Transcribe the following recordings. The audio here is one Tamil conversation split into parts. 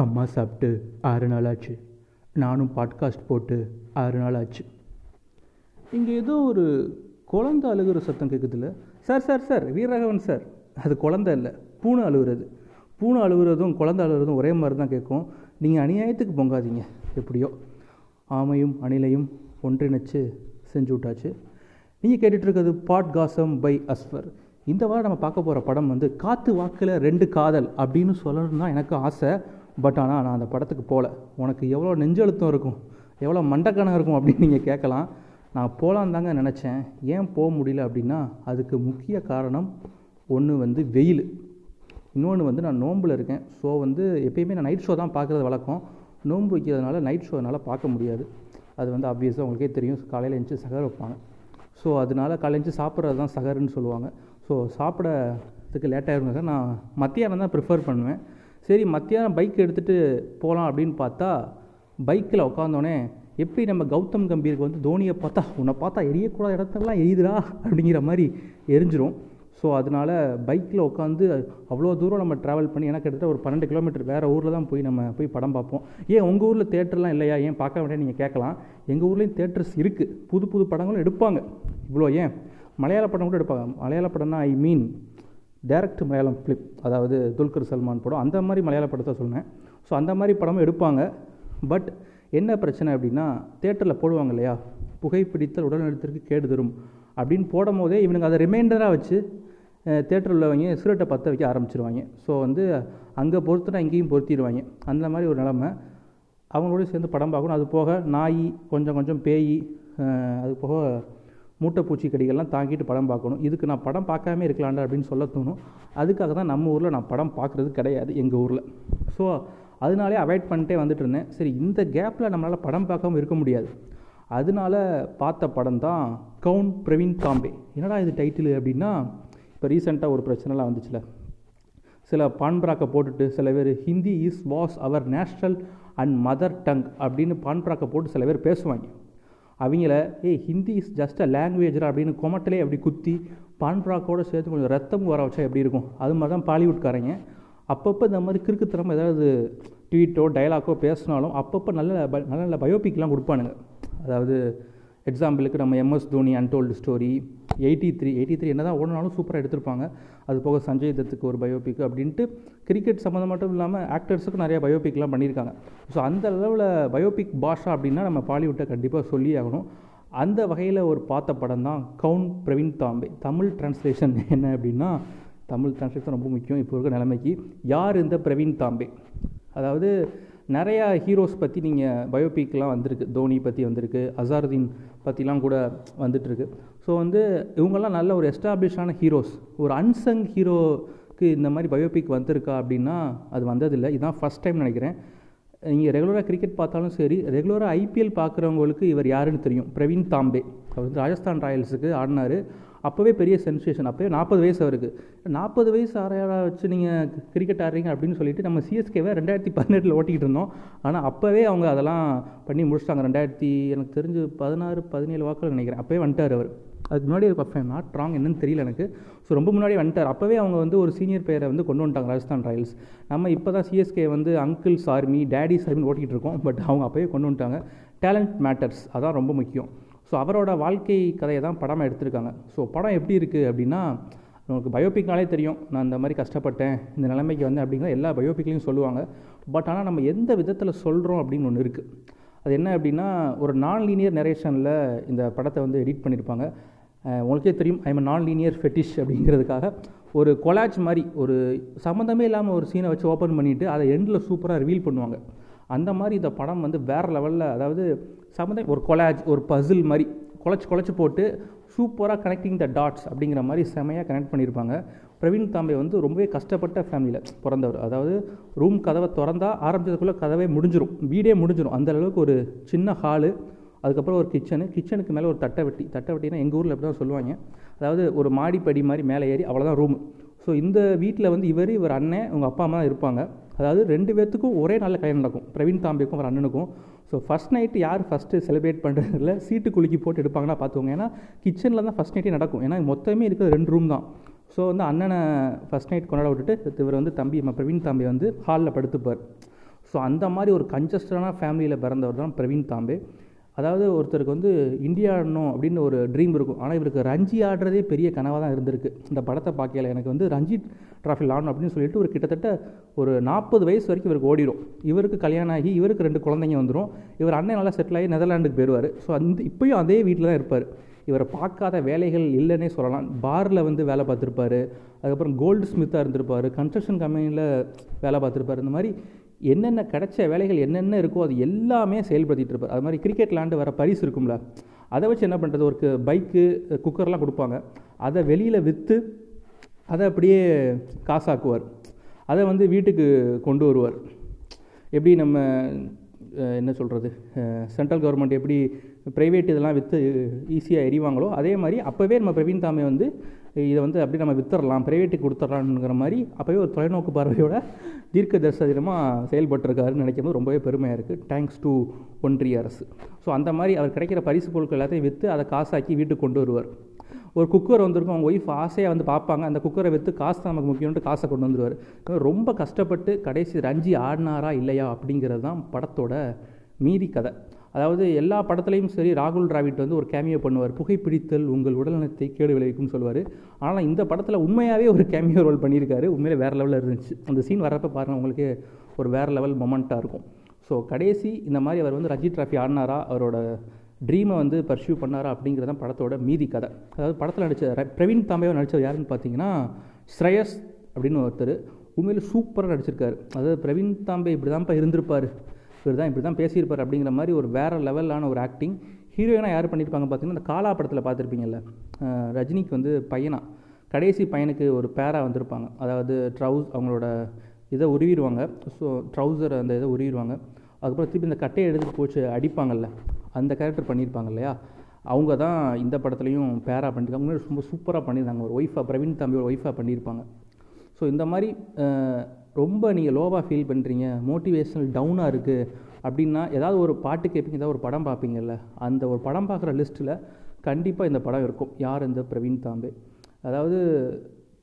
அம்மா சாப்பிட்டு ஆறு நாள் ஆச்சு. நானும் பாட்காஸ்ட் போட்டு ஆறு நாள் ஆச்சு. இங்கே ஏதோ ஒரு குழந்தை அழுகிற சத்தம் கேட்குதுல்ல sir sir sir Veeraraghavan sir. அது குழந்தை இல்லை பூனை அழுகுறது பூனை அழுகுறதும் குழந்தை அழுகுறதும் ஒரே மாதிரி தான் கேட்கும். நீங்கள் அநியாயத்துக்கு பொங்காதீங்க எப்படியோ. ஆமையும் அணிலையும் ஒன்றிணைச்சு செஞ்சு விட்டாச்சு. நீங்கள் கேட்டுட்ருக்கிறது பாட்காசம் பை அஸ்வர். இந்த வாரம் நம்ம பார்க்க போகிற படம் வந்து காற்று வாக்கில் ரெண்டு காதல் அப்படின்னு சொல்லணும்னு தான் எனக்கு ஆசை. பட் ஆனால் நான் அந்த படத்துக்கு போகல உனக்கு எவ்வளோ நெஞ்செழுத்தம் இருக்கும் எவ்வளோ மண்டக்கணம் இருக்கும் அப்படின்னு நீங்கள் கேட்கலாம். நான் போகலான் தாங்க நினச்சேன். ஏன் போக முடியல அப்படின்னா அதுக்கு முக்கிய காரணம் ஒன்று வந்து வெயில். இன்னொன்று வந்து நான் நோம்பில் இருக்கேன். ஸோ வந்து எப்பயுமே நான் நைட் ஷோ தான் பார்க்குறது வழக்கம். நோன்பு வைக்கிறதுனால நைட் ஷோ என்னால் பார்க்க முடியாது. அது வந்து ஆப்வியஸாக உங்களுக்கே தெரியும். காலையில் எழுந்துச்சு சகர் வைப்பாங்க. ஸோ அதனால காலையில் எழுந்துச்சு சாப்பிட்றது தான் சகருன்னு சொல்லுவாங்க. ஸோ சாப்பிடறதுக்கு லேட்டாக இருந்தது நான் மத்தியானம் தான் ப்ரிஃபர் பண்ணுவேன். சரி மத்தியானம் பைக் எடுத்துகிட்டு போகலாம் அப்படின்னு பார்த்தா பைக்கில் உட்காந்தோடனே எப்படி நம்ம கௌதம் கம்பீருக்கு வந்து தோனியை பார்த்தா உன்னை பார்த்தா எரியக்கூடாத இடத்தெல்லாம் எரியுதுடா அப்படிங்கிற மாதிரி எரிஞ்சிரும். ஸோ அதனால் பைக்கில் உட்காந்து அவ்வளோ தூரம் நம்ம ட்ராவல் பண்ணி எனக்கு கிட்டத்தட்ட ஒரு பன்னெண்டு கிலோமீட்டர் வேறு ஊரில் தான் போய் நம்ம போய் படம் பார்ப்போம். ஏன் உங்கள் ஊரில் தேட்டர்லாம் இல்லையா? ஏன் பார்க்க வேண்டிய நீங்கள் கேட்கலாம். எங்கள் ஊர்லேயும் தேட்டர்ஸ் இருக்குது புது புது படங்களும் எடுப்பாங்க. இவ்வளோ ஏன்? மலையாள படம் கூட எடுப்பாங்க. மலையாள படம்னா I mean direct Malayalam film அதாவது துல்கர் சல்மான் படம் அந்த மாதிரி மலையாள படத்தை சொன்னேன். ஸோ அந்த மாதிரி படமும் எடுப்பாங்க. பட் என்ன பிரச்சனை அப்படின்னா தேட்டரில் போடுவாங்க இல்லையா? புகைப்பிடித்தல் உடல்நலத்திற்கு கேடு தரும். அப்படின்னு போடும் போதே இவனுங்க அதை ரிமைண்டராக வச்சு தேட்டரில் உள்ளவங்க சிகரெட்டை பற்ற வைக்க ஆரம்பிச்சிருவாங்க. ஸோ வந்து அங்கே பொறுத்துனா இங்கேயும் பொருத்திடுவாங்க அந்த மாதிரி ஒரு நிலமை. அவங்களோட சேர்ந்து படம் பார்க்கணும். அது போக நாய் கொஞ்சம் கொஞ்சம் பேய் அது போக மூட்டைப்பூச்சி கடிகள்லாம் தாங்கிட்டு படம் பார்க்கணும். இதுக்கு நான் படம் பார்க்காம இருக்கலாம்டா அப்படின்னு சொல்ல தோணும். அதுக்காக தான் நம்ம ஊரில் நான் படம் பார்க்குறது கிடையாது எங்கள் ஊரில். ஸோ அதனாலே அவாய்ட் பண்ணிட்டே வந்துட்டு இருந்தேன். சரி இந்த கேப்பில் நம்மளால் படம் பார்க்காம இருக்க முடியாது. அதனால பார்த்த படம் தான் கவுன் பிரவீன் தாம்பே என்னடா இது டைட்டில் அப்படின்னா இப்போ ரீசெண்டாக ஒரு பிரச்சனைலாம் வந்துச்சுல. சில பான்பராக்கை போட்டுட்டு சில பேர் Hindi is was our national and mother tongue அப்படின்னு பான்பராக்கை போட்டு சில பேர் பேசுவாங்க. அவங்கள ஏய் ஹிந்தி இஸ் ஜஸ்ட் அ லாங்குவேஜரா அப்படின்னு கொமட்டிலே அப்படி குத்தி பான்ப்ராக்கோடு சேர்த்து கொஞ்சம் ரத்தம் வர வச்சா எப்படி இருக்கும்? அது மாதிரி தான் பாலிவுட்காரங்க. அப்பப்போ இந்த மாதிரி கிறுக்குத்தனம் ஏதாவது ட்வீட்டோ டைலாக்கோ பேசினாலும் அப்பப்போ நல்ல நல்ல நல்ல பயோபிக்லாம் கொடுப்பானுங்க. அதாவது எக்ஸாம்பிளுக்கு நம்ம MS Dhoni untold story eighty three eighty three என்ன தான் ஓடினாலும் சூப்பராக எடுத்திருப்பாங்க. அது போக சஞ்சய் தத்துக்கு ஒரு பயோபிக் அப்படின்ட்டு கிரிக்கெட் சம்மந்தம் மட்டும் இல்லாமல் ஆக்டர்ஸுக்கும் நிறையா பயோபிக்லாம் பண்ணியிருக்காங்க. ஸோ அந்த அளவில் பயோபிக் பாஷா அப்படின்னா நம்ம பாலிவுட்டை கண்டிப்பாக சொல்லி ஆகணும். அந்த வகையில் ஒரு பார்த்த படம் தான் கவுன் பிரவீன் தாம்பே. தமிழ் டிரான்ஸ்லேஷன் என்ன அப்படின்னா தமிழ் டிரான்ஸ்லேஷன் ரொம்ப முக்கியம் இப்போ இருக்கிற நிலைமைக்கு. யார் இந்த பிரவீன் தாம்பே? அதாவது நிறையா ஹீரோஸ் பற்றி நீங்கள் பயோபிக்லாம் வந்திருக்கு. தோனி பற்றி வந்திருக்கு. அசாருதீன் பற்றிலாம் கூட வந்துட்டுருக்கு. ஸோ வந்து இவங்கெல்லாம் நல்ல ஒரு எஸ்டாப்ளிஷான ஹீரோஸ் ஒரு அன்சங் ஹீரோக்கு இந்த மாதிரி பயோபிக் வந்திருக்கா அப்படின்னா அது வந்ததில்லை. இதுதான் ஃபஸ்ட் டைம் நினைக்கிறேன். நீங்கள் ரெகுலராக கிரிக்கெட் பார்த்தாலும் சரி ரெகுலராக ஐபிஎல் பார்க்குறவங்களுக்கு இவர் யாருன்னு தெரியும். பிரவீன் தாம்பே. அவர் வந்து ராஜஸ்தான் ராயல்ஸுக்கு ஆடினார். அப்போவே பெரிய சென்சேஷன் அப்போவே நாற்பது வயசு அவருக்கு. நாற்பது வயசு ஆறையாக வச்சு நீங்கள் கிரிக்கெட் ஆடுறீங்க அப்படின்னு சொல்லிட்டு நம்ம சிஎஸ்கேவை ரெண்டாயிரத்தி பதினெட்டில் ஓட்டிக்கிட்டு இருந்தோம். ஆனால் அப்போவே அவங்க அதெல்லாம் பண்ணி முடிச்சிட்டாங்க. ரெண்டாயிரத்தி எனக்கு தெரிஞ்சு பதினாறு பதினேழு வாக்கில் நினைக்கிறேன். அப்போவே வந்துட்டார் அவர். அதுக்கு முன்னாடி ஒரு நாட் ராங் என்னன்னு தெரியல எனக்கு. ஸோ ரொம்ப முன்னாடி வந்துட்டார். அப்போவே அவங்க வந்து ஒரு சீனியர் பிளேயரை வந்து கொண்டு வந்துட்டாங்க ராஜஸ்தான் ராயல்ஸ் நம்ம இப்போ தான் சிஎஸ்கே வந்து அங்கிள் சார்மி டேடி சார்மின்னு ஓட்டிகிட்டு இருக்கோம். பட் அவங்க அப்போவே கொண்டு வந்துட்டாங்க. டேலண்ட் மேட்டர்ஸ் அதான் ரொம்ப முக்கியம். ஸோ அவரோட வாழ்க்கை கதையை தான் படமாக எடுத்திருக்காங்க. ஸோ படம் எப்படி இருக்குது அப்படின்னா நமக்கு பயோபிக்னாலே தெரியும். நான் இந்த மாதிரி கஷ்டப்பட்டேன் இந்த நிலைமைக்கு வந்தேன் அப்படிங்கிற எல்லா பயோபிக்லையும் சொல்லுவாங்க. பட் ஆனால் நம்ம எந்த விதத்தில் சொல்கிறோம் அப்படின்னு ஒன்று இருக்குது அது என்ன அப்படின்னா ஒரு நான் லீனியர் நரேஷனில் இந்த படத்தை வந்து எடிட் பண்ணியிருப்பாங்க உங்களுக்கே தெரியும் ஐம் நான் லீனியர் ஃபெட்டிஷ் அப்படிங்கிறதுக்காக ஒரு கொலாஜ் மாதிரி ஒரு சம்மந்தமே இல்லாமல் ஒரு சீனை வச்சு ஓப்பன் பண்ணிவிட்டு அதை எண்டில் சூப்பராக ரிவீல் பண்ணுவாங்க. அந்த மாதிரி இந்த படம் வந்து வேறு லெவலில் அதாவது சம்மந்தம் ஒரு கொலாஜ் ஒரு பசில் மாதிரி குழச்சி குழச்சி போட்டு சூப்பராக கனெக்டிங் த டாட்ஸ் அப்படிங்கிற மாதிரி செமையாக கனெக்ட் பண்ணியிருப்பாங்க. பிரவீன் தாம்பே வந்து ரொம்பவே கஷ்டப்பட்ட ஃபேமிலியில் பிறந்தவர். அதாவது ரூம் கதவை திறந்தா ஆரம்பிச்சதுக்குள்ளே கதவே முடிஞ்சிடும் வீடே முடிஞ்சிடும் அந்த அளவுக்கு ஒரு சின்ன ஹாலு அதுக்கப்புறம் ஒரு கிச்சனு கிச்சனுக்கு மேலே ஒரு தட்டை வெட்டி தட்டை வெட்டினா எங்கள் ஊரில் எப்படி தான் சொல்லுவாங்க? அதாவது ஒரு மாடிப்படி மாதிரி மேலே ஏறி அவ்வளோதான் ரூம் ஸோ இந்த வீட்டில் வந்து இவர் இவர் அண்ணன் உங்கள் அப்பா அம்மா இருப்பாங்க. அதாவது ரெண்டு பேர்த்துக்கும் ஒரே நாளில் கல்யாணம் நடக்கும். பிரவீன் தாம்பிக்கும் அவர் அண்ணனுக்கும். ஸோ ஃபஸ்ட் நைட்டு யார் ஃபஸ்ட்டு செலிப்ரேட் பண்ணுறதுல சீட்டு குலுக்கி போட்டு எடுப்பாங்கன்னா பார்த்துக்கோங்க ஏன்னா கிச்சனில் தான் ஃபஸ்ட் நைட்டே நடக்கும். ஏன்னா மொத்தமே இருக்கிறது ரெண்டு ரூம் தான். ஸோ வந்து அண்ணனை ஃபஸ்ட் நைட் கொண்டாட விட்டுட்டு இவர் வந்து தம்பி நம்ம பிரவீன் தாம்பி வந்து ஹாலில் படுத்துப்பார். ஸோ அந்த மாதிரி ஒரு கன்ஜஸ்டடான ஃபேமிலியில் பிறந்தவர் தான் பிரவீன் தாம்பே. அதாவது ஒருத்தருக்கு வந்து இந்தியா ஆடணும் அப்படின்னு ஒரு ட்ரீம் இருக்கும். ஆனால் இவருக்கு ரஞ்சி ஆடுறதே பெரிய கனவாக தான் இருந்திருக்கு. இந்த படத்தை பார்க்கல எனக்கு வந்து ரஞ்சி ட்ராஃபில் ஆடணும் அப்படின்னு சொல்லிட்டு ஒரு கிட்டத்தட்ட ஒரு நாற்பது வயசு வரைக்கும் இவருக்கு ஓடிடும் இவருக்கு கல்யாணம் ஆகி இவருக்கு ரெண்டு குழந்தைங்க வந்துடும் இவர் அண்ணன் நல்லா செட்டில் ஆகி நெதர்லாண்டுக்கு போயிடுவார் ஸோ அந்த இப்போயும் அதே வீட்டில் தான் இருப்பார். இவரை பார்க்காத வேலைகள் இல்லைன்னே சொல்லலாம். பாரில் வந்து வேலை பார்த்துருப்பாரு. அதுக்கப்புறம் கோல்டு ஸ்மித்தாக இருந்திருப்பார். கன்ஸ்ட்ரக்ஷன் கம்பெனியில் வேலை பார்த்துருப்பாரு. இந்த மாதிரி என்னென்ன கிடைச்ச வேலைகள் என்னென்ன இருக்கோ அது எல்லாமே செயல்படுத்திட்டு இருப்பார். அது மாதிரி கிரிக்கெட் விளாண்டு வர பரிசு இருக்கும்ல அதை வச்சு என்ன பண்ணுறது ஒரு பைக்கு குக்கர்லாம் கொடுப்பாங்க. அதை வெளியில் விற்று அதை அப்படியே காசாக்குவார். அதை வந்து வீட்டுக்கு கொண்டு வருவார். எப்படி நம்ம என்ன சொல்கிறது சென்ட்ரல் கவர்மெண்ட் எப்படி ப்ரைவேட் இதெல்லாம் விற்று ஈஸியாக எறிவாங்களோ அதே மாதிரி அப்போவே நம்ம பிரவீன் தாமே வந்து இதை வந்து அப்படி நம்ம வித்துடலாம் ப்ரைவேட்டுக்கு கொடுத்துட்றாங்கிற மாதிரி அப்போவே ஒரு தொலைநோக்கு பார்வையோட தீர்க்க தரிசனமாக செயல்பட்டுருக்காருன்னு நினைக்கும் போது ரொம்பவே பெருமையாக இருக்குது தேங்க்ஸ் டு ஒன்றிய அரசு. ஸோ அந்த மாதிரி அவர் கிடைக்கிற பரிசு பொருட்கள் எல்லாத்தையும் விற்று அதை காசாக்கி வீட்டுக்கு கொண்டு வருவார். ஒரு குக்கர் வந்திருக்கும் அவங்க ஒய்ஃப் ஆசையாக வந்து பார்ப்பாங்க அந்த குக்கரை விற்று காசு தான் நமக்கு முக்கியம்னு காசை கொண்டு வந்துடுவார் ரொம்ப கஷ்டப்பட்டு கடைசி ரஞ்சி ஆடினாரா இல்லையா அப்படிங்கிறது தான் படத்தோட மீதி கதை. அதாவது எல்லா படத்துலையும் சரி ராகுல் டிராவிட் வந்து ஒரு கேமியோ பண்ணுவார். புகைப்பிடித்தல் உங்கள் உடல்நலத்தை கேடு விளைவிக்கும்னு சொல்லுவார். ஆனால் இந்த படத்தில் உண்மையாகவே ஒரு கேமியோ ரோல் பண்ணியிருக்காரு. உண்மையிலே வேறு லெவலில் இருந்துச்சு. அந்த சீன் வரப்போ பாருங்கள் உங்களுக்கு ஒரு வேறு லெவல் மொமெண்ட்டாக இருக்கும். ஸோ கடைசி இந்த மாதிரி அவர் வந்து ரஞ்சித் டிராஃபி ஆடினாரா அவரோட ட்ரீமை வந்து பர்சியூ பண்ணாரா அப்படிங்கிறது தான் படத்தோட மீதி கதை. அதாவது படத்தில் நடித்த பிரவீன் தாம்பேவை நடித்தவர் யாருன்னு பார்த்தீங்கன்னா ஸ்ரேயஸ் அப்படின்னு ஒருத்தர். உண்மையில் சூப்பராக நடிச்சிருக்காரு. அதாவது பிரவீன் தாம்பே இப்படி தான்ப்பா இருந்திருப்பார். இவர் தான் இப்படி தான் பேசியிருப்பார் அப்படிங்கிற மாதிரி ஒரு வேறு லெவலான ஒரு ஆக்டிங் ஹீரோயினாக யார் பண்ணியிருப்பாங்க பார்த்தீங்கன்னா இந்த காலா படத்தில் பார்த்துருப்பீங்கல்ல ரஜினிக்கு வந்து பையனா. கடைசி பையனுக்கு ஒரு பேரா வந்திருப்பாங்க. அதாவது ட்ரௌஸ் அவங்களோட இதை உருவிடுவாங்க. ஸோ ட்ரௌசர் அந்த இதை உருவிடுவாங்க. அதுக்கப்புறம் திருப்பி இந்த கட்டையை எடுத்துகிட்டு போச்சு அடிப்பாங்கல்ல அந்த கேரக்டர் பண்ணியிருப்பாங்க இல்லையா? அவங்க தான் இந்த படத்துலையும் பேரா பண்ணியிருக்காங்க. அவங்க ரொம்ப சூப்பராக பண்ணியிருந்தாங்க. ஒரு ஒய்ஃபாக பிரவீன் தம்பியோட ஒய்ஃபாக பண்ணியிருப்பாங்க. ஸோ இந்த மாதிரி ரொம்ப நீங்கள் லோவாக ஃபீல் பண்ணுறீங்க மோட்டிவேஷனல் டவுனாக இருக்குது அப்படின்னா ஏதாவது ஒரு பாட்டு கேட்பீங்க ஏதாவது ஒரு படம் பார்ப்பீங்கல்ல அந்த ஒரு படம் பார்க்குற லிஸ்ட்டில் கண்டிப்பாக இந்த படம் இருக்கும். யார் இந்த பிரவீன் தாம்பே? அதாவது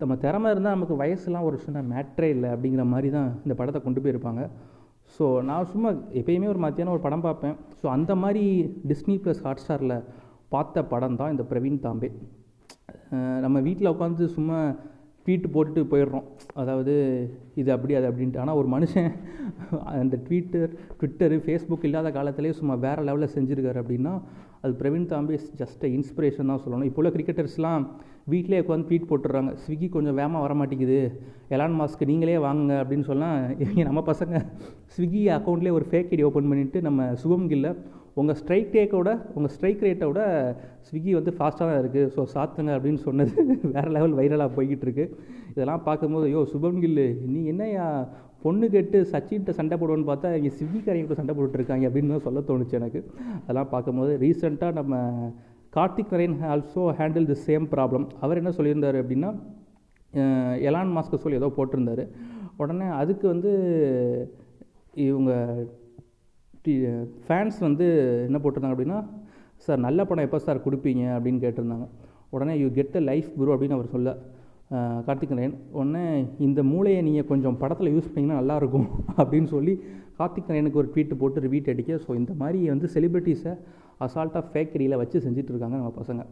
நம்ம திறமை இருந்தால் நமக்கு வயசுலாம் ஒரு சின்ன மேட்ரே இல்லை அப்படிங்கிற மாதிரி தான் இந்த படத்தை கொண்டு போயிருப்பாங்க. ஸோ நான் சும்மா எப்பயுமே ஒரு மத்தியானம் ஒரு படம் பார்ப்பேன். ஸோ அந்த மாதிரி டிஸ்னி ப்ளஸ் ஹாட் ஸ்டாரில் பார்த்த படம் தான் இந்த பிரவீன் தாம்பே. நம்ம வீட்டில் உட்காந்து சும்மா ட்வீட் போட்டுட்டு போயிடுறோம். அதாவது இது அப்படி அது அப்படின்ட்டு. ஆனால் ஒரு மனுஷன் அந்த ட்விட்டர் ட்விட்டரு ஃபேஸ்புக் இல்லாத காலத்திலே சும்மா வேறு லெவலில் செஞ்சுருக்காரு அப்படின்னா அது பிரவீன் தாம்பே ஜஸ்ட் இன்ஸ்பிரேஷன் தான் சொல்லணும். இப்போ உள்ள கிரிக்கெட்டர்ஸ்லாம் வீட்டிலே உட்காந்து ட்வீட் போட்டுடுறாங்க. ஸ்விக்கி கொஞ்சம் வேகமாக வர மாட்டேங்குது. எலான் மாஸ்க்கு நீங்களே வாங்குங்க அப்படின்னு சொன்னால் இவங்க நம்ம பசங்க ஸ்விக்கி அக்கௌண்ட்லேயே ஒரு ஃபேக் ஐடி ஓப்பன் பண்ணிவிட்டு நம்ம சுகம் கில்ல உங்கள் ஸ்ட்ரைக் ரேட்டோட உங்கள் ஸ்ட்ரைக் ரேட்டோட ஸ்விக்கி வந்து ஃபாஸ்ட்டாக தான் இருக்குது ஸோ சாத்துங்க அப்படின்னு சொன்னது வேறு லெவல் வைரலாக போய்கிட்டு இருக்கு. இதெல்லாம் பார்க்கும்போது ஐயோ சுபம் கில்லு நீ என்னையா பொண்ணு கேட்டு சச்சின்கிட்ட சண்டை போடுவோன்னு பார்த்தா இங்கே ஸ்விக்கிக்காரங்க சண்டை போட்டுட்ருக்காங்க அப்படின்னு தான் சொல்ல தோணுச்சு எனக்கு. அதெல்லாம் பார்க்கும்போது ரீசெண்டாக நம்ம Karthick Naren also handle the same problem அவர் என்ன சொல்லியிருந்தார் அப்படின்னா எலான் மாஸ்க்கு சொல்லி ஏதோ போட்டிருந்தார். உடனே அதுக்கு வந்து இவங்க ஃபேன்ஸ் வந்து என்ன போட்டிருந்தாங்க அப்படின்னா சார் நல்ல படம் எப்போ சார் கொடுப்பீங்க? அப்படின்னு கேட்டிருந்தாங்க. உடனே you get a life guru அப்படின்னு அவர் சொல்ல கார்த்திகரேன் கார்த்திக் உடனே இந்த மூளையை நீங்கள் கொஞ்சம் படத்தில் யூஸ் பண்ணிங்கன்னா நல்லாயிருக்கும் அப்படின்னு சொல்லி கார்த்திகரேனுக்கு ஒரு ட்வீட்டு போட்டு ரிவீட் அடிக்க ஸோ இந்த மாதிரி வந்து செலிப்ரிட்டிஸை அசால்ட்டாக ஃபேக்கரியில் வச்சு செஞ்சிட்ருக்காங்க நம்ம பசங்க.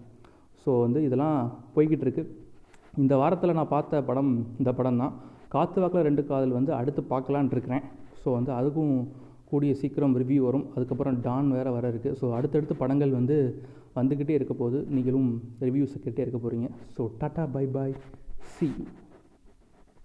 ஸோ வந்து இதெல்லாம் போய்கிட்டு இருக்கு இந்த வாரத்தில் நான் பார்த்த படம் இந்த படம் தான் காற்று வாக்கில் ரெண்டு காதல் வந்து அடுத்து பார்க்கலான்ட்டு இருக்கிறேன். ஸோ வந்து அதுக்கும் கூடிய சீக்கிரம் ரிவ்யூ வரும். அதுக்கப்புறம் டான் வேறு வர இருக்குது ஸோ அடுத்தடுத்து படங்கள் வந்து வந்துக்கிட்டே இருக்க போது நீங்களும் ரிவ்யூஸை கேட்டே இருக்க போகிறீங்க so tata bye bye see